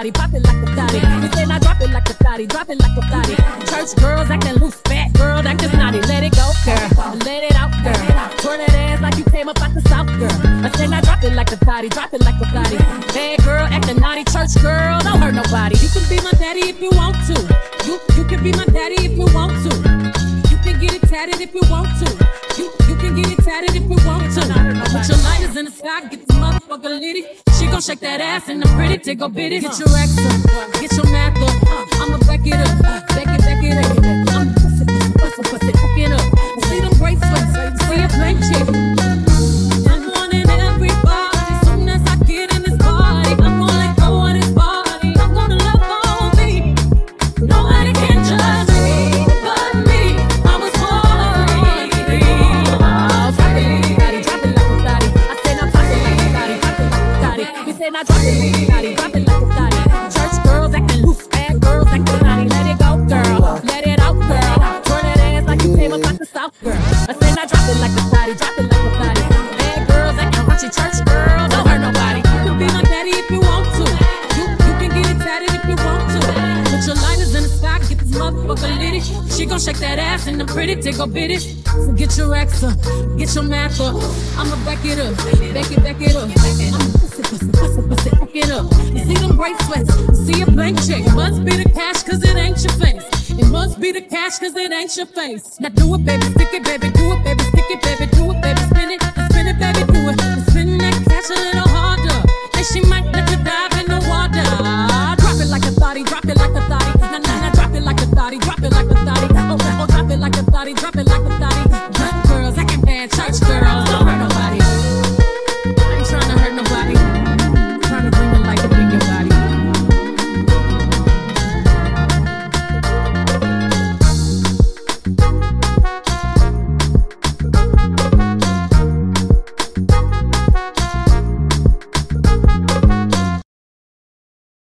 thotty, drop it like a thotty. Church girls acting loose, fat girl acting snotty. Let it go, girl. Let it out, girl. Twirl that ass like you came up out the south, girl. I said now drop it like a thotty, drop it like a thotty. Bad girl acting naughty, church girl, don't hurt nobody. You can be my daddy if you want to. You you can be my daddy if you want to. You can get it tatted if you want to. You you can get it tatted if you want to. Put your lighters in the sky, get this motherfucker litty. Gon' shake that ass and the pretty tickle bitty. Get your ex up, get your math up. Said now drop it like a thotty, drop it like a thotty. Church girls acting loose, bad girls acting naughty. Let it go, girl. Let it out, girl. Turn that ass like you came up out the south, girl. I said now drop it like a thotty, drop it like a thotty. Bad girls acting raunchy, church girl. Don't hurt nobody. You can be my daddy if you want to. You you can get it tatted if you want to. Put your lighters in the sky, get this motherfucker litty. She gon' shake that ass and the pretty tickle bitty. So get your ex up, get your math up. I'ma back it up, back it, back it up. Bracelets, see a blank check. Must be the cash cause it ain't your face. It must be the cash cause it ain't your face. Now do it, baby, stick it, baby, do it, baby, stick it, baby,